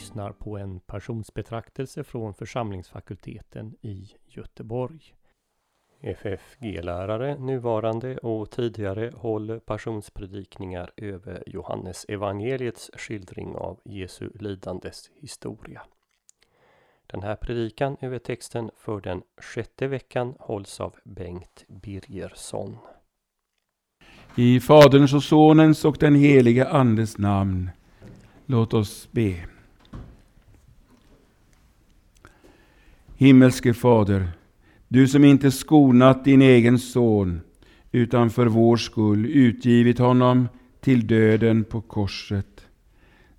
Lyssnar på en personsbetraktelse från församlingsfakulteten i Göteborg. FFG-lärare, nuvarande och tidigare, håller passionspredikningar över Johannes evangeliets skildring av Jesu lidandes historia. Den här predikan över texten för den sjätte veckan hålls av Bengt Birgersson. I Faderns och Sonens och den helige Andes namn. Låt oss be. Himmelske Fader, du som inte skonat din egen son utan för vår skull utgivit honom till döden på korset.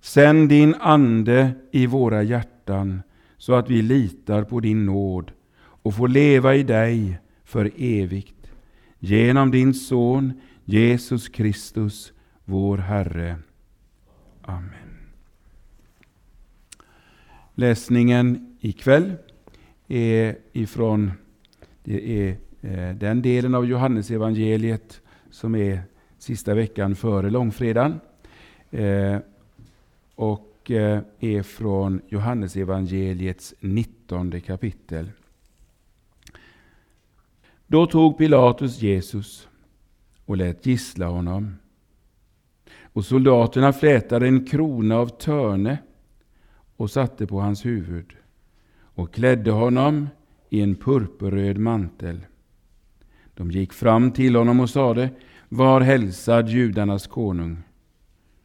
Sänd din Ande i våra hjärtan så att vi litar på din nåd och får leva i dig för evigt. Genom din Son Jesus Kristus, vår Herre. Amen. Läsningen ikväll är ifrån det är eh, den delen av Johannesevangeliet som är sista veckan före långfredagen. Eh, och eh, är från Johannesevangeliets 19 kapitel. Då tog Pilatus Jesus och lät gissla honom. Och soldaterna flätade en krona av törne och satte på hans huvud och klädde honom i en purpurröd mantel. De gick fram till honom och sade, Var hälsad judarnas konung.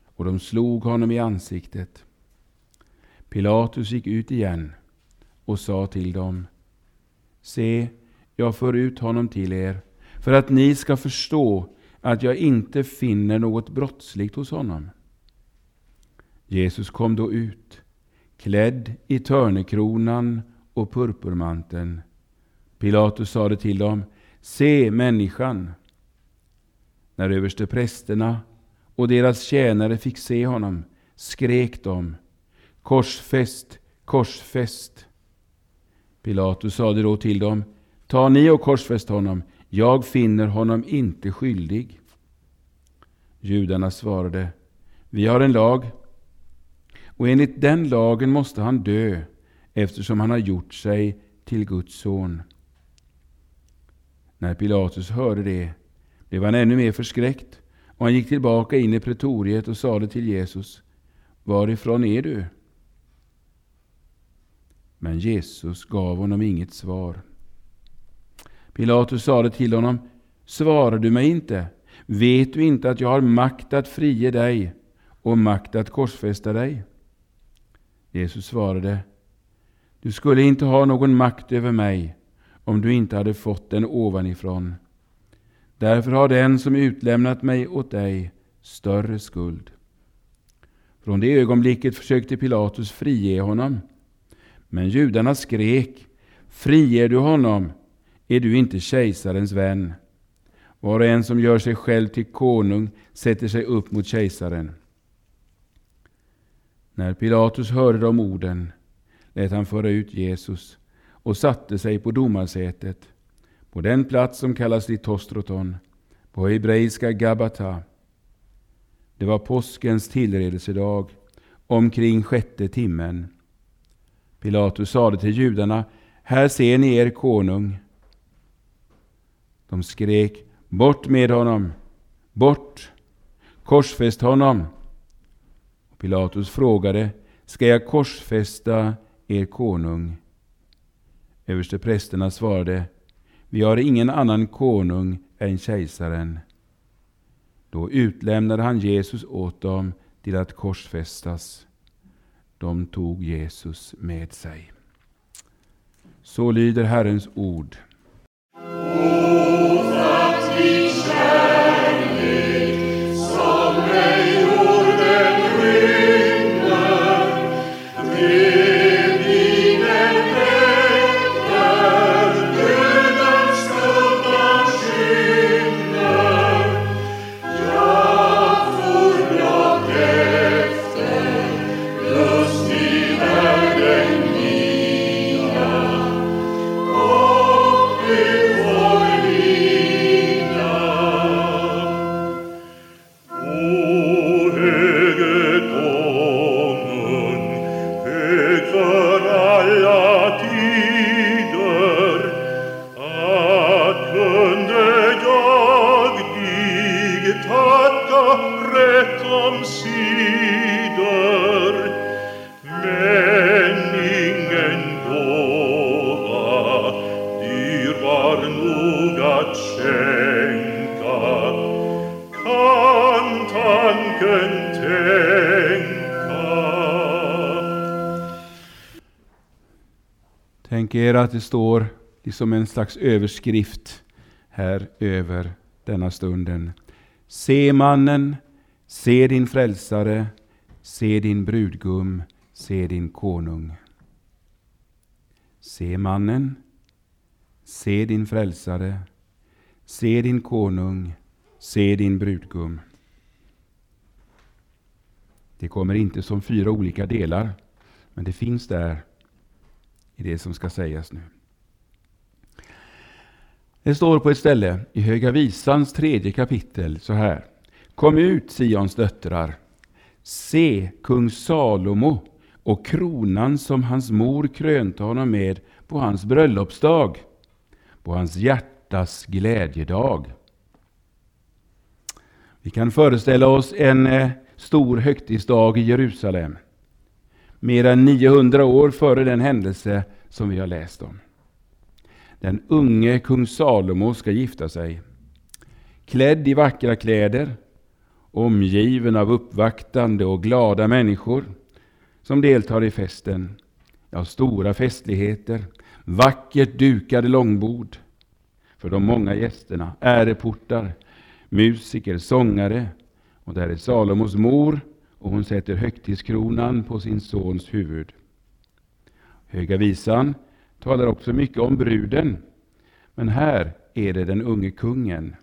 Och de slog honom i ansiktet. Pilatus gick ut igen och sa till dem, Se, jag för ut honom till er, för att ni ska förstå att jag inte finner något brottsligt hos honom. Jesus kom då ut, klädd i törnekronan och purpurmanteln. Pilatus sade till dem, se människan. När översteprästerna och deras tjänare fick se honom skrek de, korsfäst, korsfäst. Pilatus sade då till dem, ta ni och korsfäst honom, jag finner honom inte skyldig. Judarna svarade, vi har en lag, och enligt den lagen måste han dö, eftersom han har gjort sig till Guds son. När Pilatus hörde det blev han ännu mer förskräckt, och han gick tillbaka in i pretoriet och sade till Jesus, Varifrån är du? Men Jesus gav honom inget svar. Pilatus sade till honom, Svarar du mig inte? Vet du inte att jag har makt att frige dig och makt att korsfästa dig? Jesus svarade, du skulle inte ha någon makt över mig om du inte hade fått den ovanifrån. Därför har den som utlämnat mig åt dig större skuld. Från det ögonblicket försökte Pilatus frige honom. Men judarna skrek, friger du honom är du inte kejsarens vän. Var och en som gör sig själv till konung sätter sig upp mot kejsaren. När Pilatus hörde de orden lät han föra ut Jesus och satte sig på domarsätet, på den plats som kallas Litostroton, på hebreiska Gabata. Det var påskens tillredelsedag, omkring sjätte timmen. Pilatus sade till judarna, här ser ni er konung. De skrek, bort med honom, bort, korsfäst honom. Pilatus frågade, ska jag korsfästa er konung? Översteprästerna svarade, vi har ingen annan konung än kejsaren. Då utlämnade han Jesus åt dem till att korsfästas. De tog Jesus med sig. Så lyder Herrens ord. Notera att det står liksom en slags överskrift här över denna stunden. Se mannen, se din frälsare, se din brudgum, se din konung. Se mannen, se din frälsare, se din konung, se din brudgum. Det kommer inte som fyra olika delar, men det finns där i det som ska sägas nu. Det står på ett ställe i Höga Visans tredje kapitel så här. Kom ut Sions döttrar. Se kung Salomo och kronan som hans mor krönte honom med på hans bröllopsdag, på hans hjärtas glädjedag. Vi kan föreställa oss en eh, stor högtidsdag i Jerusalem, mer än 900 år före den händelse som vi har läst om. Den unge kung Salomo ska gifta sig. Klädd i vackra kläder, omgiven av uppvaktande och glada människor som deltar i festen. Ja, stora festligheter, vackert dukade långbord för de många gästerna, äreportar, musiker, sångare. Och där är Salomos mor och hon sätter högtidskronan på sin sons huvud. Höga visan talar också mycket om bruden. Men här är det den unge kungen.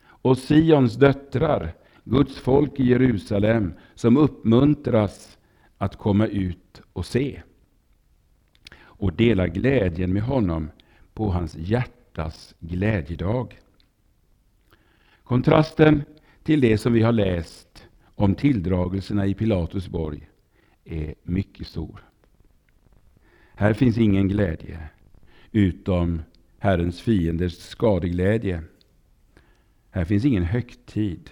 Och Sions döttrar, Guds folk i Jerusalem, som uppmuntras att komma ut och se. Och dela glädjen med honom på hans hjärtas glädjedag. Kontrasten till det som vi har läst om tilldragelserna i Pilatus borg är mycket stor. Här finns ingen glädje utom Herrens fienders skadeglädje. Här finns ingen högtid.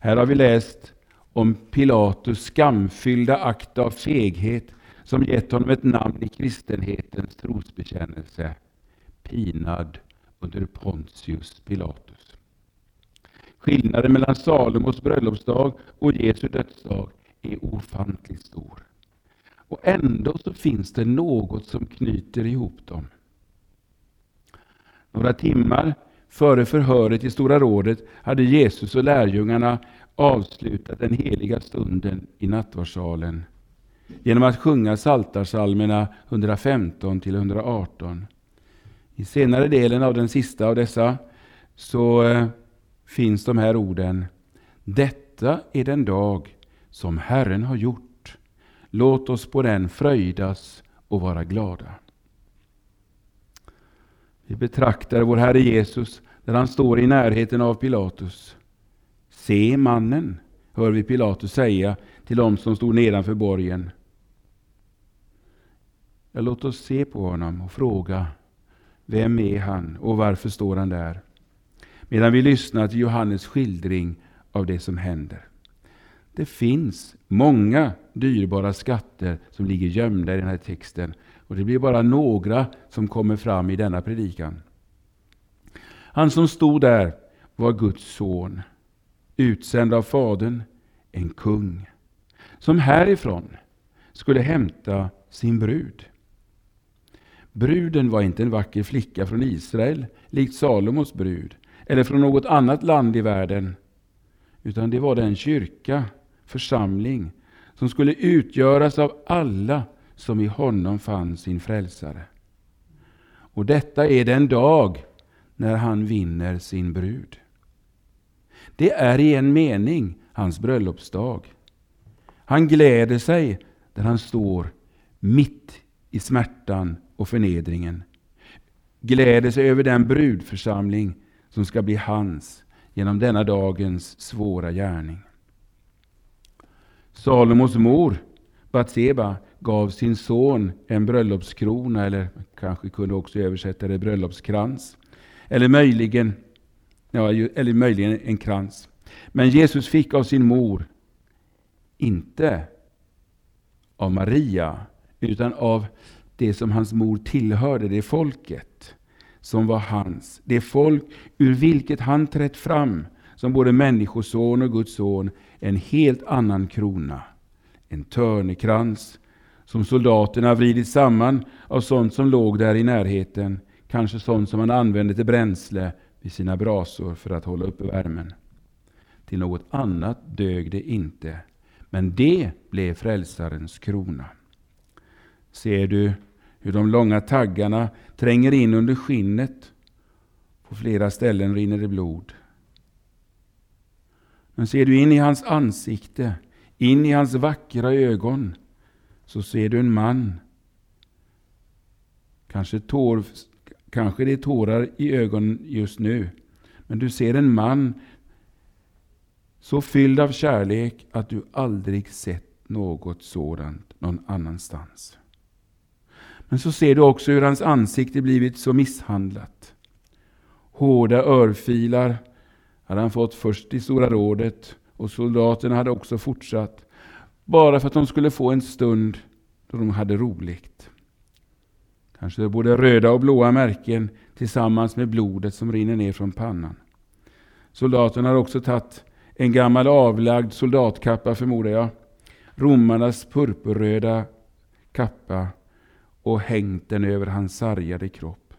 Här har vi läst om Pilatus skamfyllda akt av feghet som gett honom ett namn i kristenhetens trosbekännelse. Pinad under Pontius Pilatus. Skillnaden mellan Salomos bröllopsdag och Jesu dödsdag är ofantligt stor. Och ändå så finns det något som knyter ihop dem. Några timmar före förhöret i Stora rådet hade Jesus och lärjungarna avslutat den heliga stunden i nattvardssalen genom att sjunga Saltarsalmerna 115 till 118. I senare delen av den sista av dessa så eh, finns de här orden. Detta är den dag som Herren har gjort. Låt oss på den fröjdas och vara glada. Vi betraktar vår Herre Jesus där han står i närheten av Pilatus. Se mannen, hör vi Pilatus säga till dem som stod nedanför borgen. Ja, låt oss se på honom och fråga, vem är han och varför står han där? Medan vi lyssnar till Johannes skildring av det som händer. Det finns många dyrbara skatter som ligger gömda i den här texten. Och det blir bara några som kommer fram i denna predikan. Han som stod där var Guds son, utsänd av Fadern, en kung, som härifrån skulle hämta sin brud. Bruden var inte en vacker flicka från Israel, likt Salomos brud, eller från något annat land i världen, utan det var den kyrka församling som skulle utgöras av alla som i honom fann sin frälsare. Och detta är den dag när han vinner sin brud. Det är i en mening hans bröllopsdag. Han gläder sig där han står mitt i smärtan och förnedringen. Gläder sig över den brudförsamling som ska bli hans genom denna dagens svåra gärning. Salomos mor, Batseba, gav sin son en bröllopskrona, eller kanske kunde också översätta det bröllopskrans. Eller möjligen, ja, eller möjligen en krans. Men Jesus fick av sin mor, inte av Maria, utan av det som hans mor tillhörde, det folket som var hans. Det folk ur vilket han trätt fram som både människoson och Guds son en helt annan krona. En törnekrans som soldaterna vridit samman av sånt som låg där i närheten, kanske sånt som man använde till bränsle vid sina brasor för att hålla uppe värmen. Till något annat dög det inte, men det blev frälsarens krona. Ser du hur de långa taggarna tränger in under skinnet? På flera ställen rinner det blod. Men ser du in i hans ansikte, in i hans vackra ögon, så ser du en man. Kanske, tår, kanske det är tårar i ögonen just nu, men du ser en man så fylld av kärlek att du aldrig sett något sådant någon annanstans. Men så ser du också hur hans ansikte blivit så misshandlat. Hårda örfilar hade han fått först i Stora rådet och soldaterna hade också fortsatt bara för att de skulle få en stund då de hade roligt. Kanske både röda och blåa märken tillsammans med blodet som rinner ner från pannan. Soldaterna har också tagit en gammal avlagd soldatkappa förmodar jag. Romarnas purpurröda kappa och hängt den över hans sargade kropp.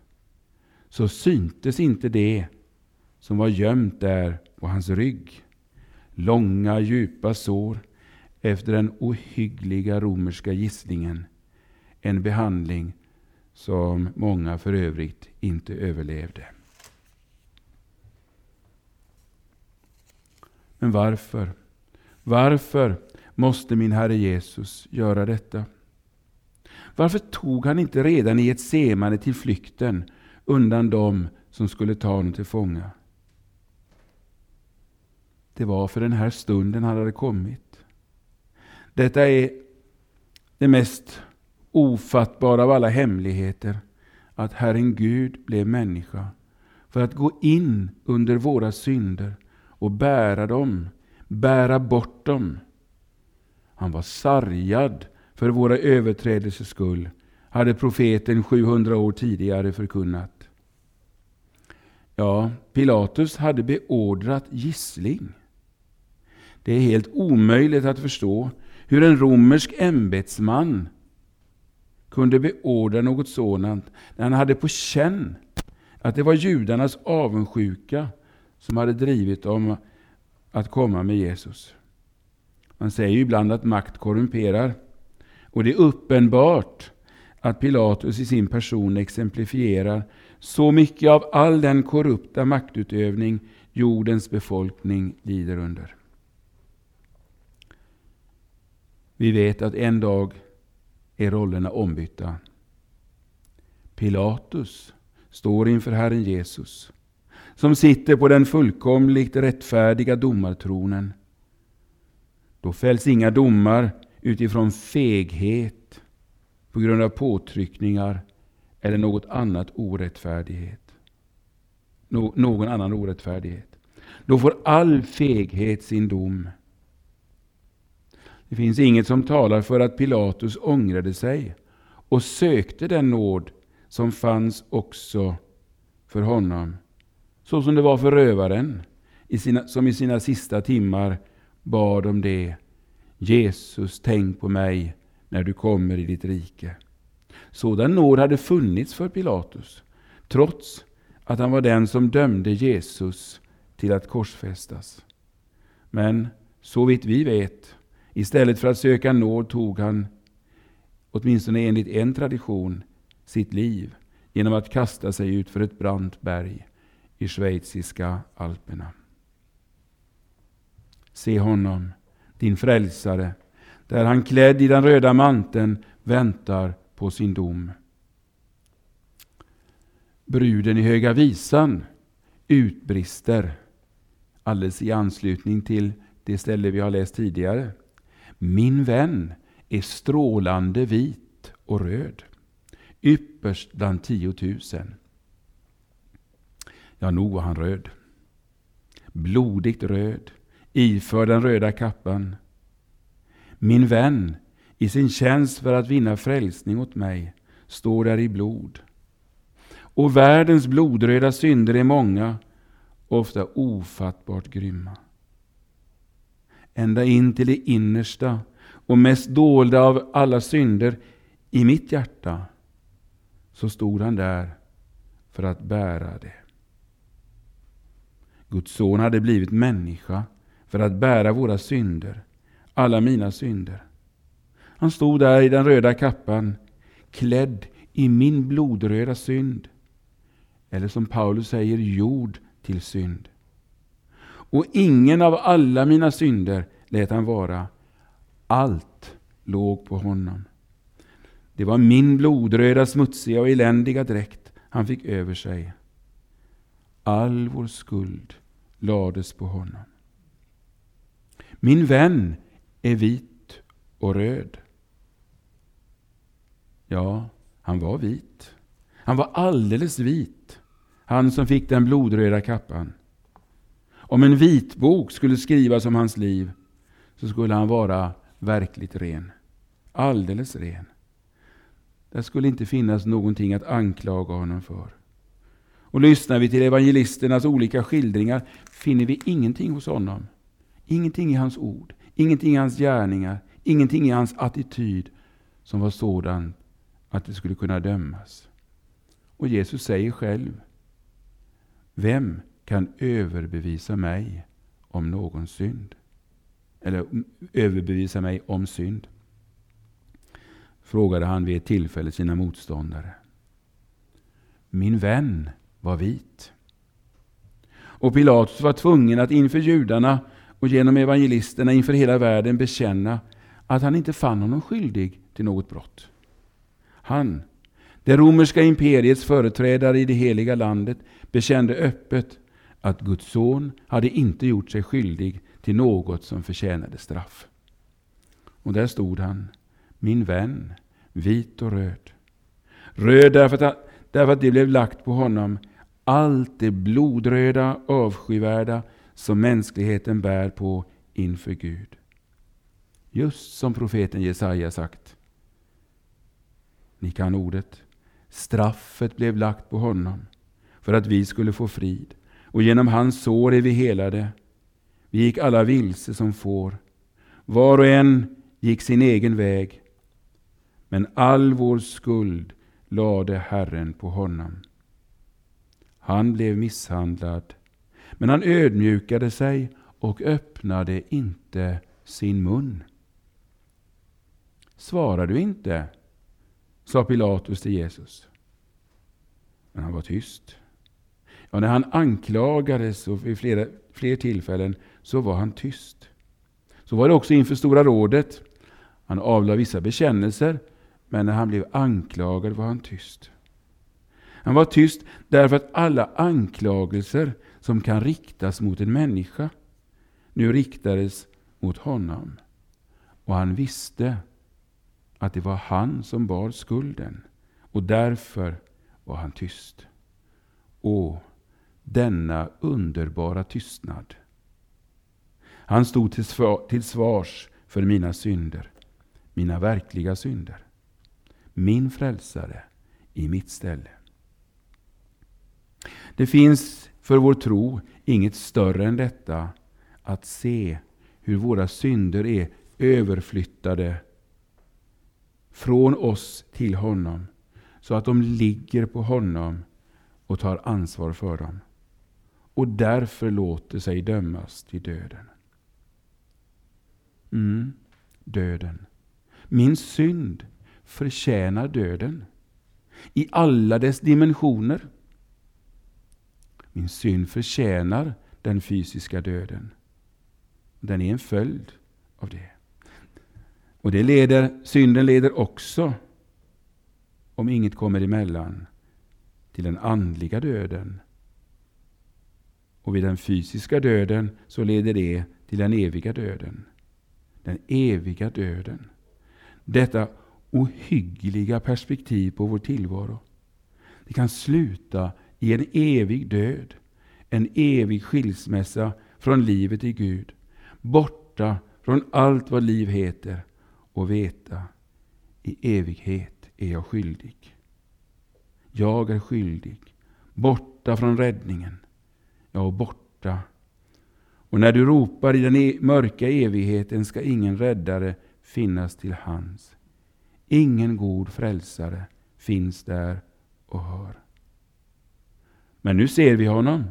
Så syntes inte det som var gömt där på hans rygg. Långa djupa sår efter den ohyggliga romerska gisslingen. En behandling som många för övrigt inte överlevde. Men varför? Varför måste min Herre Jesus göra detta? Varför tog han inte redan i ett semane till flykten undan dem som skulle ta honom till fånga? Det var för den här stunden han hade kommit. Detta är det mest ofattbara av alla hemligheter. Att Herren Gud blev människa för att gå in under våra synder och bära dem, bära bort dem. Han var sargad för våra överträdelsers skull, hade profeten 700 år tidigare förkunnat. Ja, Pilatus hade beordrat gissling. Det är helt omöjligt att förstå hur en romersk ämbetsman kunde beordra något sådant när han hade på känn att det var judarnas avundsjuka som hade drivit dem att komma med Jesus. Man säger ju ibland att makt korrumperar. Och det är uppenbart att Pilatus i sin person exemplifierar så mycket av all den korrupta maktutövning jordens befolkning lider under. Vi vet att en dag är rollerna ombytta. Pilatus står inför Herren Jesus som sitter på den fullkomligt rättfärdiga domartronen. Då fälls inga domar utifrån feghet, på grund av påtryckningar eller något annat orättfärdighet. Nå någon annan orättfärdighet. Då får all feghet sin dom. Det finns inget som talar för att Pilatus ångrade sig och sökte den nåd som fanns också för honom så som det var för rövaren, i sina, som i sina sista timmar bad om det. Jesus, tänk på mig när du kommer i ditt rike. Sådan nåd hade funnits för Pilatus, trots att han var den som dömde Jesus till att korsfästas. Men så vitt vi vet, istället för att söka nåd tog han, åtminstone enligt en tradition, sitt liv genom att kasta sig ut för ett brant berg i schweiziska alperna. Se honom, din frälsare, där han klädd i den röda manteln väntar på sin dom. Bruden i Höga Visan utbrister alldeles i anslutning till det ställe vi har läst tidigare. Min vän är strålande vit och röd, ypperst bland tiotusen. Ja, nog var han röd. Blodigt röd, iförd den röda kappan. Min vän, i sin tjänst för att vinna frälsning åt mig, står där i blod. Och världens blodröda synder är många, ofta ofattbart grymma. Ända in till det innersta och mest dolda av alla synder i mitt hjärta, så stod han där för att bära det. Guds son hade blivit människa för att bära våra synder, alla mina synder. Han stod där i den röda kappan, klädd i min blodröda synd. Eller som Paulus säger, jord till synd. Och ingen av alla mina synder lät han vara. Allt låg på honom. Det var min blodröda, smutsiga och eländiga dräkt han fick över sig. All vår skuld lades på honom. Min vän är vit och röd. Ja, han var vit. Han var alldeles vit. Han som fick den blodröda kappan. Om en vitbok skulle skrivas om hans liv så skulle han vara verkligt ren. Alldeles ren. Det skulle inte finnas någonting att anklaga honom för. Och lyssnar vi till evangelisternas olika skildringar finner vi ingenting hos honom. Ingenting i hans ord, ingenting i hans gärningar, ingenting i hans attityd som var sådan att det skulle kunna dömas. Och Jesus säger själv, vem kan överbevisa mig om någon synd? Eller överbevisa mig om synd? Frågade han vid ett tillfälle sina motståndare. Min vän var vit. Och Pilatus var tvungen att inför judarna och genom evangelisterna inför hela världen bekänna att han inte fann honom skyldig till något brott. Han, det romerska imperiets företrädare i det heliga landet, bekände öppet att Guds son hade inte gjort sig skyldig till något som förtjänade straff. Och där stod han, min vän, vit och röd. Röd därför att, därför att det blev lagt på honom allt det blodröda, avskyvärda som mänskligheten bär på inför Gud. Just som profeten Jesaja sagt. Ni kan ordet. Straffet blev lagt på honom för att vi skulle få frid och genom hans sår är vi helade. Vi gick alla vilse som får. Var och en gick sin egen väg. Men all vår skuld lade Herren på honom. Han blev misshandlad, men han ödmjukade sig och öppnade inte sin mun. Svarar du inte? sa Pilatus till Jesus. Men han var tyst. Ja, när han anklagades och vid flera, fler tillfällen så var han tyst. Så var det också inför Stora rådet. Han avlade vissa bekännelser, men när han blev anklagad var han tyst. Han var tyst därför att alla anklagelser som kan riktas mot en människa nu riktades mot honom. Och han visste att det var han som bar skulden. Och därför var han tyst. Åh, denna underbara tystnad. Han stod till svars för mina synder, mina verkliga synder. Min frälsare i mitt ställe. Det finns för vår tro inget större än detta, att se hur våra synder är överflyttade från oss till honom, så att de ligger på honom och tar ansvar för dem. Och därför låter sig dömas till döden. Mm, döden. Min synd förtjänar döden. I alla dess dimensioner. Min synd förtjänar den fysiska döden. Den är en följd av det. Och det leder, synden leder också, om inget kommer emellan, till den andliga döden. Och vid den fysiska döden så leder det till den eviga döden. Den eviga döden. Detta ohyggliga perspektiv på vår tillvaro. Det kan sluta i en evig död, en evig skilsmässa från livet i Gud, borta från allt vad liv heter och veta i evighet är jag skyldig. Jag är skyldig, borta från räddningen, ja, borta. Och när du ropar i den e mörka evigheten ska ingen räddare finnas till hands. Ingen god frälsare finns där och hör. Men nu ser vi honom.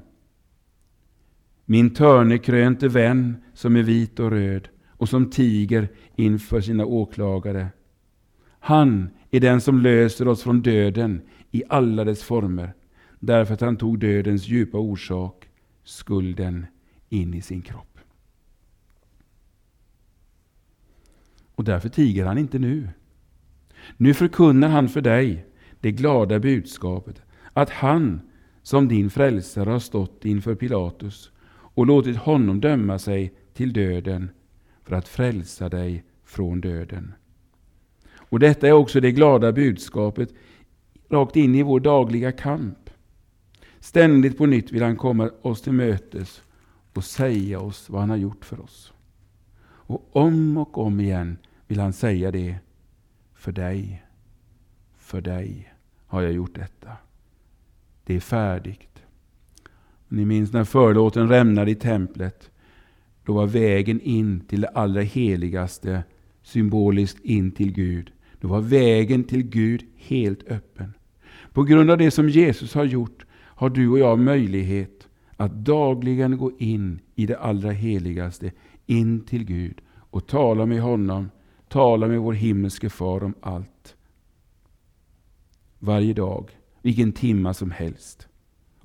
Min törnekrönte vän som är vit och röd och som tiger inför sina åklagare. Han är den som löser oss från döden i alla dess former, därför att han tog dödens djupa orsak, skulden, in i sin kropp. Och därför tiger han inte nu. Nu förkunnar han för dig det glada budskapet att han som din frälsare har stått inför Pilatus och låtit honom döma sig till döden för att frälsa dig från döden. Och Detta är också det glada budskapet rakt in i vår dagliga kamp. Ständigt på nytt vill han komma oss till mötes och säga oss vad han har gjort för oss. Och om och om igen vill han säga det. För dig, för dig har jag gjort detta. Det är färdigt. Ni minns när förlåten rämnade i templet. Då var vägen in till det allra heligaste symboliskt in till Gud. Då var vägen till Gud helt öppen. På grund av det som Jesus har gjort har du och jag möjlighet att dagligen gå in i det allra heligaste, in till Gud och tala med honom, tala med vår himmelske far om allt. Varje dag, vilken timma som helst,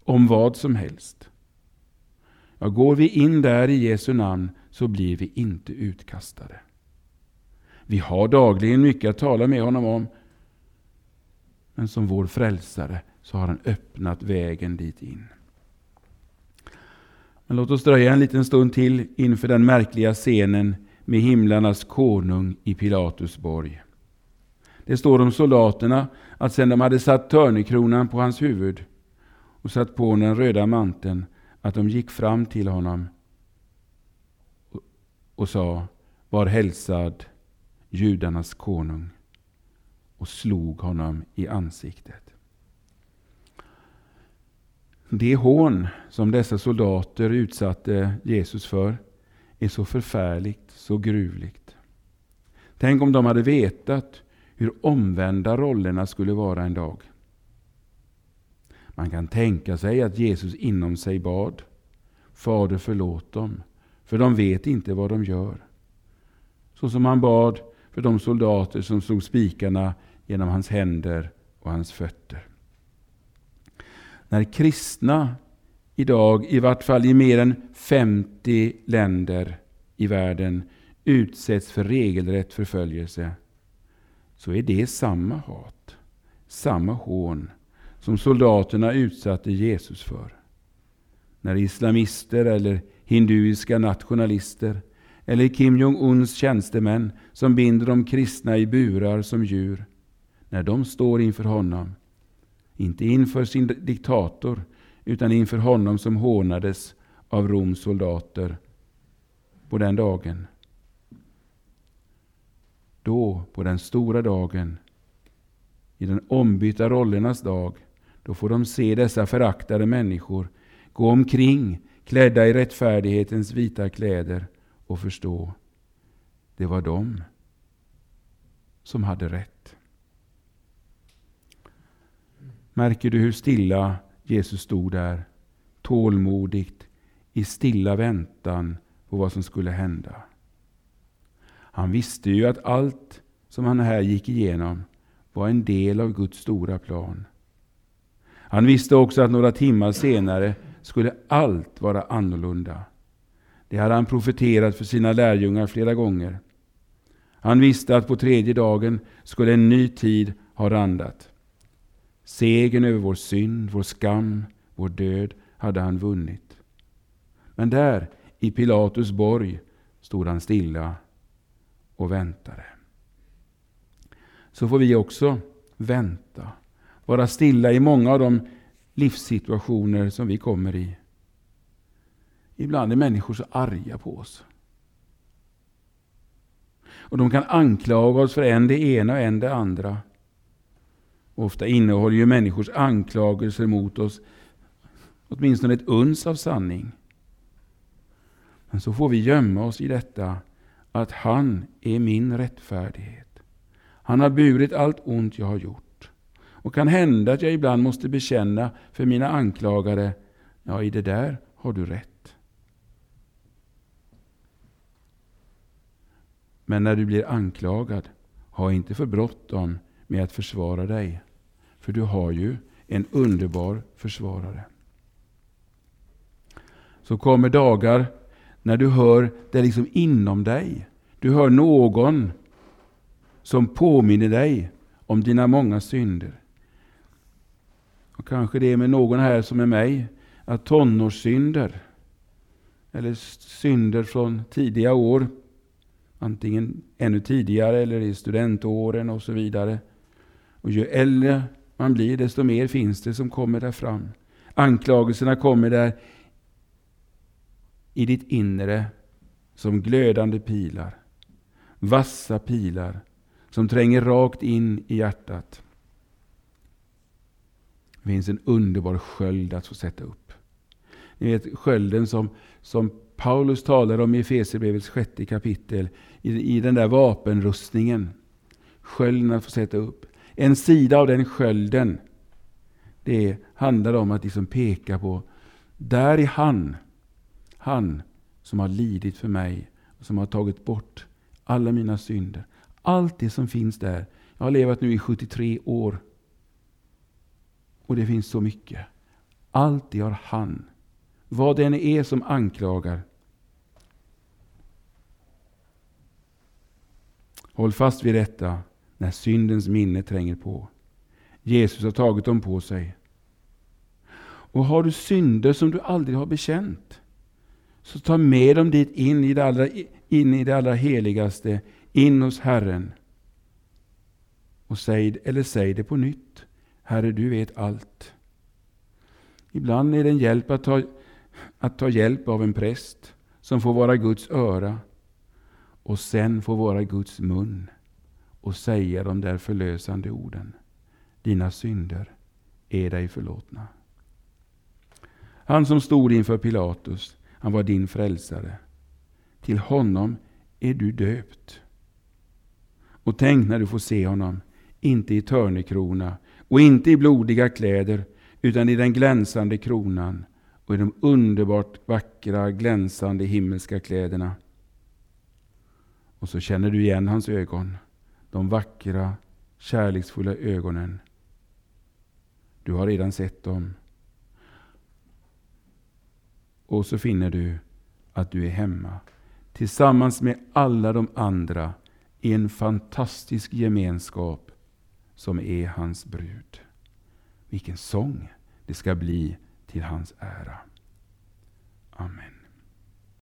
om vad som helst. Ja, går vi in där i Jesu namn så blir vi inte utkastade. Vi har dagligen mycket att tala med honom om. Men som vår frälsare så har han öppnat vägen dit in. Men låt oss dröja en liten stund till inför den märkliga scenen med himlarnas konung i Pilatus borg. Det står om soldaterna att sedan de hade satt törnekronan på hans huvud och satt på den röda manteln att de gick fram till honom och sa Var hälsad judarnas konung och slog honom i ansiktet. Det hån som dessa soldater utsatte Jesus för är så förfärligt, så gruvligt. Tänk om de hade vetat hur omvända rollerna skulle vara en dag. Man kan tänka sig att Jesus inom sig bad Fader förlåt dem, för de vet inte vad de gör. Så som han bad för de soldater som slog spikarna genom hans händer och hans fötter. När kristna idag, i vart fall i mer än 50 länder i världen, utsätts för regelrätt förföljelse, så är det samma hat, samma hån som soldaterna utsatte Jesus för. När islamister eller hinduiska nationalister eller Kim Jong-Uns tjänstemän som binder de kristna i burar som djur, när de står inför honom, inte inför sin diktator, utan inför honom som hånades av Roms soldater på den dagen. Då, på den stora dagen, i den ombytta rollernas dag, då får de se dessa föraktade människor gå omkring klädda i rättfärdighetens vita kläder och förstå det var de som hade rätt. Märker du hur stilla Jesus stod där, tålmodigt, i stilla väntan på vad som skulle hända? Han visste ju att allt som han här gick igenom var en del av Guds stora plan. Han visste också att några timmar senare skulle allt vara annorlunda. Det hade han profeterat för sina lärjungar flera gånger. Han visste att på tredje dagen skulle en ny tid ha randat. Segern över vår synd, vår skam, vår död hade han vunnit. Men där, i Pilatus borg, stod han stilla och väntade. Så får vi också vänta, vara stilla i många av de livssituationer som vi kommer i. Ibland är människor så arga på oss. Och De kan anklaga oss för en det ena och en det andra. Ofta innehåller ju människors anklagelser mot oss åtminstone ett uns av sanning. Men så får vi gömma oss i detta att han är min rättfärdighet. Han har burit allt ont jag har gjort. Och kan hända att jag ibland måste bekänna för mina anklagare, ja, i det där har du rätt. Men när du blir anklagad, ha inte för bråttom med att försvara dig. För du har ju en underbar försvarare. Så kommer dagar när du hör det liksom inom dig. Du hör någon som påminner dig om dina många synder. Och kanske det är med någon här som är mig, att tonårssynder, eller synder från tidiga år, antingen ännu tidigare eller i studentåren och så vidare. Och ju äldre man blir, desto mer finns det som kommer där fram. Anklagelserna kommer där i ditt inre som glödande pilar. Vassa pilar som tränger rakt in i hjärtat. Det finns en underbar sköld att få sätta upp. Ni vet skölden som, som Paulus talar om i Efesierbrevets sjätte kapitel, i, i den där vapenrustningen. Skölden att få sätta upp. En sida av den skölden, det handlar om att liksom peka på, där är han, han som har lidit för mig och som har tagit bort alla mina synder. Allt det som finns där. Jag har levat nu i 73 år. Och det finns så mycket. Allt det har han. Vad det än är som anklagar. Håll fast vid detta när syndens minne tränger på. Jesus har tagit dem på sig. Och har du synder som du aldrig har bekänt, så ta med dem dit in i det allra, in i det allra heligaste, in hos Herren. Och säg, eller säg det på nytt. Herre, du vet allt. Ibland är det en hjälp att ta, att ta hjälp av en präst som får vara Guds öra och sen får vara Guds mun och säga de där förlösande orden. Dina synder är dig förlåtna. Han som stod inför Pilatus, han var din frälsare. Till honom är du döpt. Och tänk när du får se honom, inte i törnekrona och inte i blodiga kläder, utan i den glänsande kronan och i de underbart vackra, glänsande himmelska kläderna. Och så känner du igen hans ögon, de vackra, kärleksfulla ögonen. Du har redan sett dem. Och så finner du att du är hemma tillsammans med alla de andra i en fantastisk gemenskap som är hans brud. Vilken sång det ska bli till hans ära. Amen.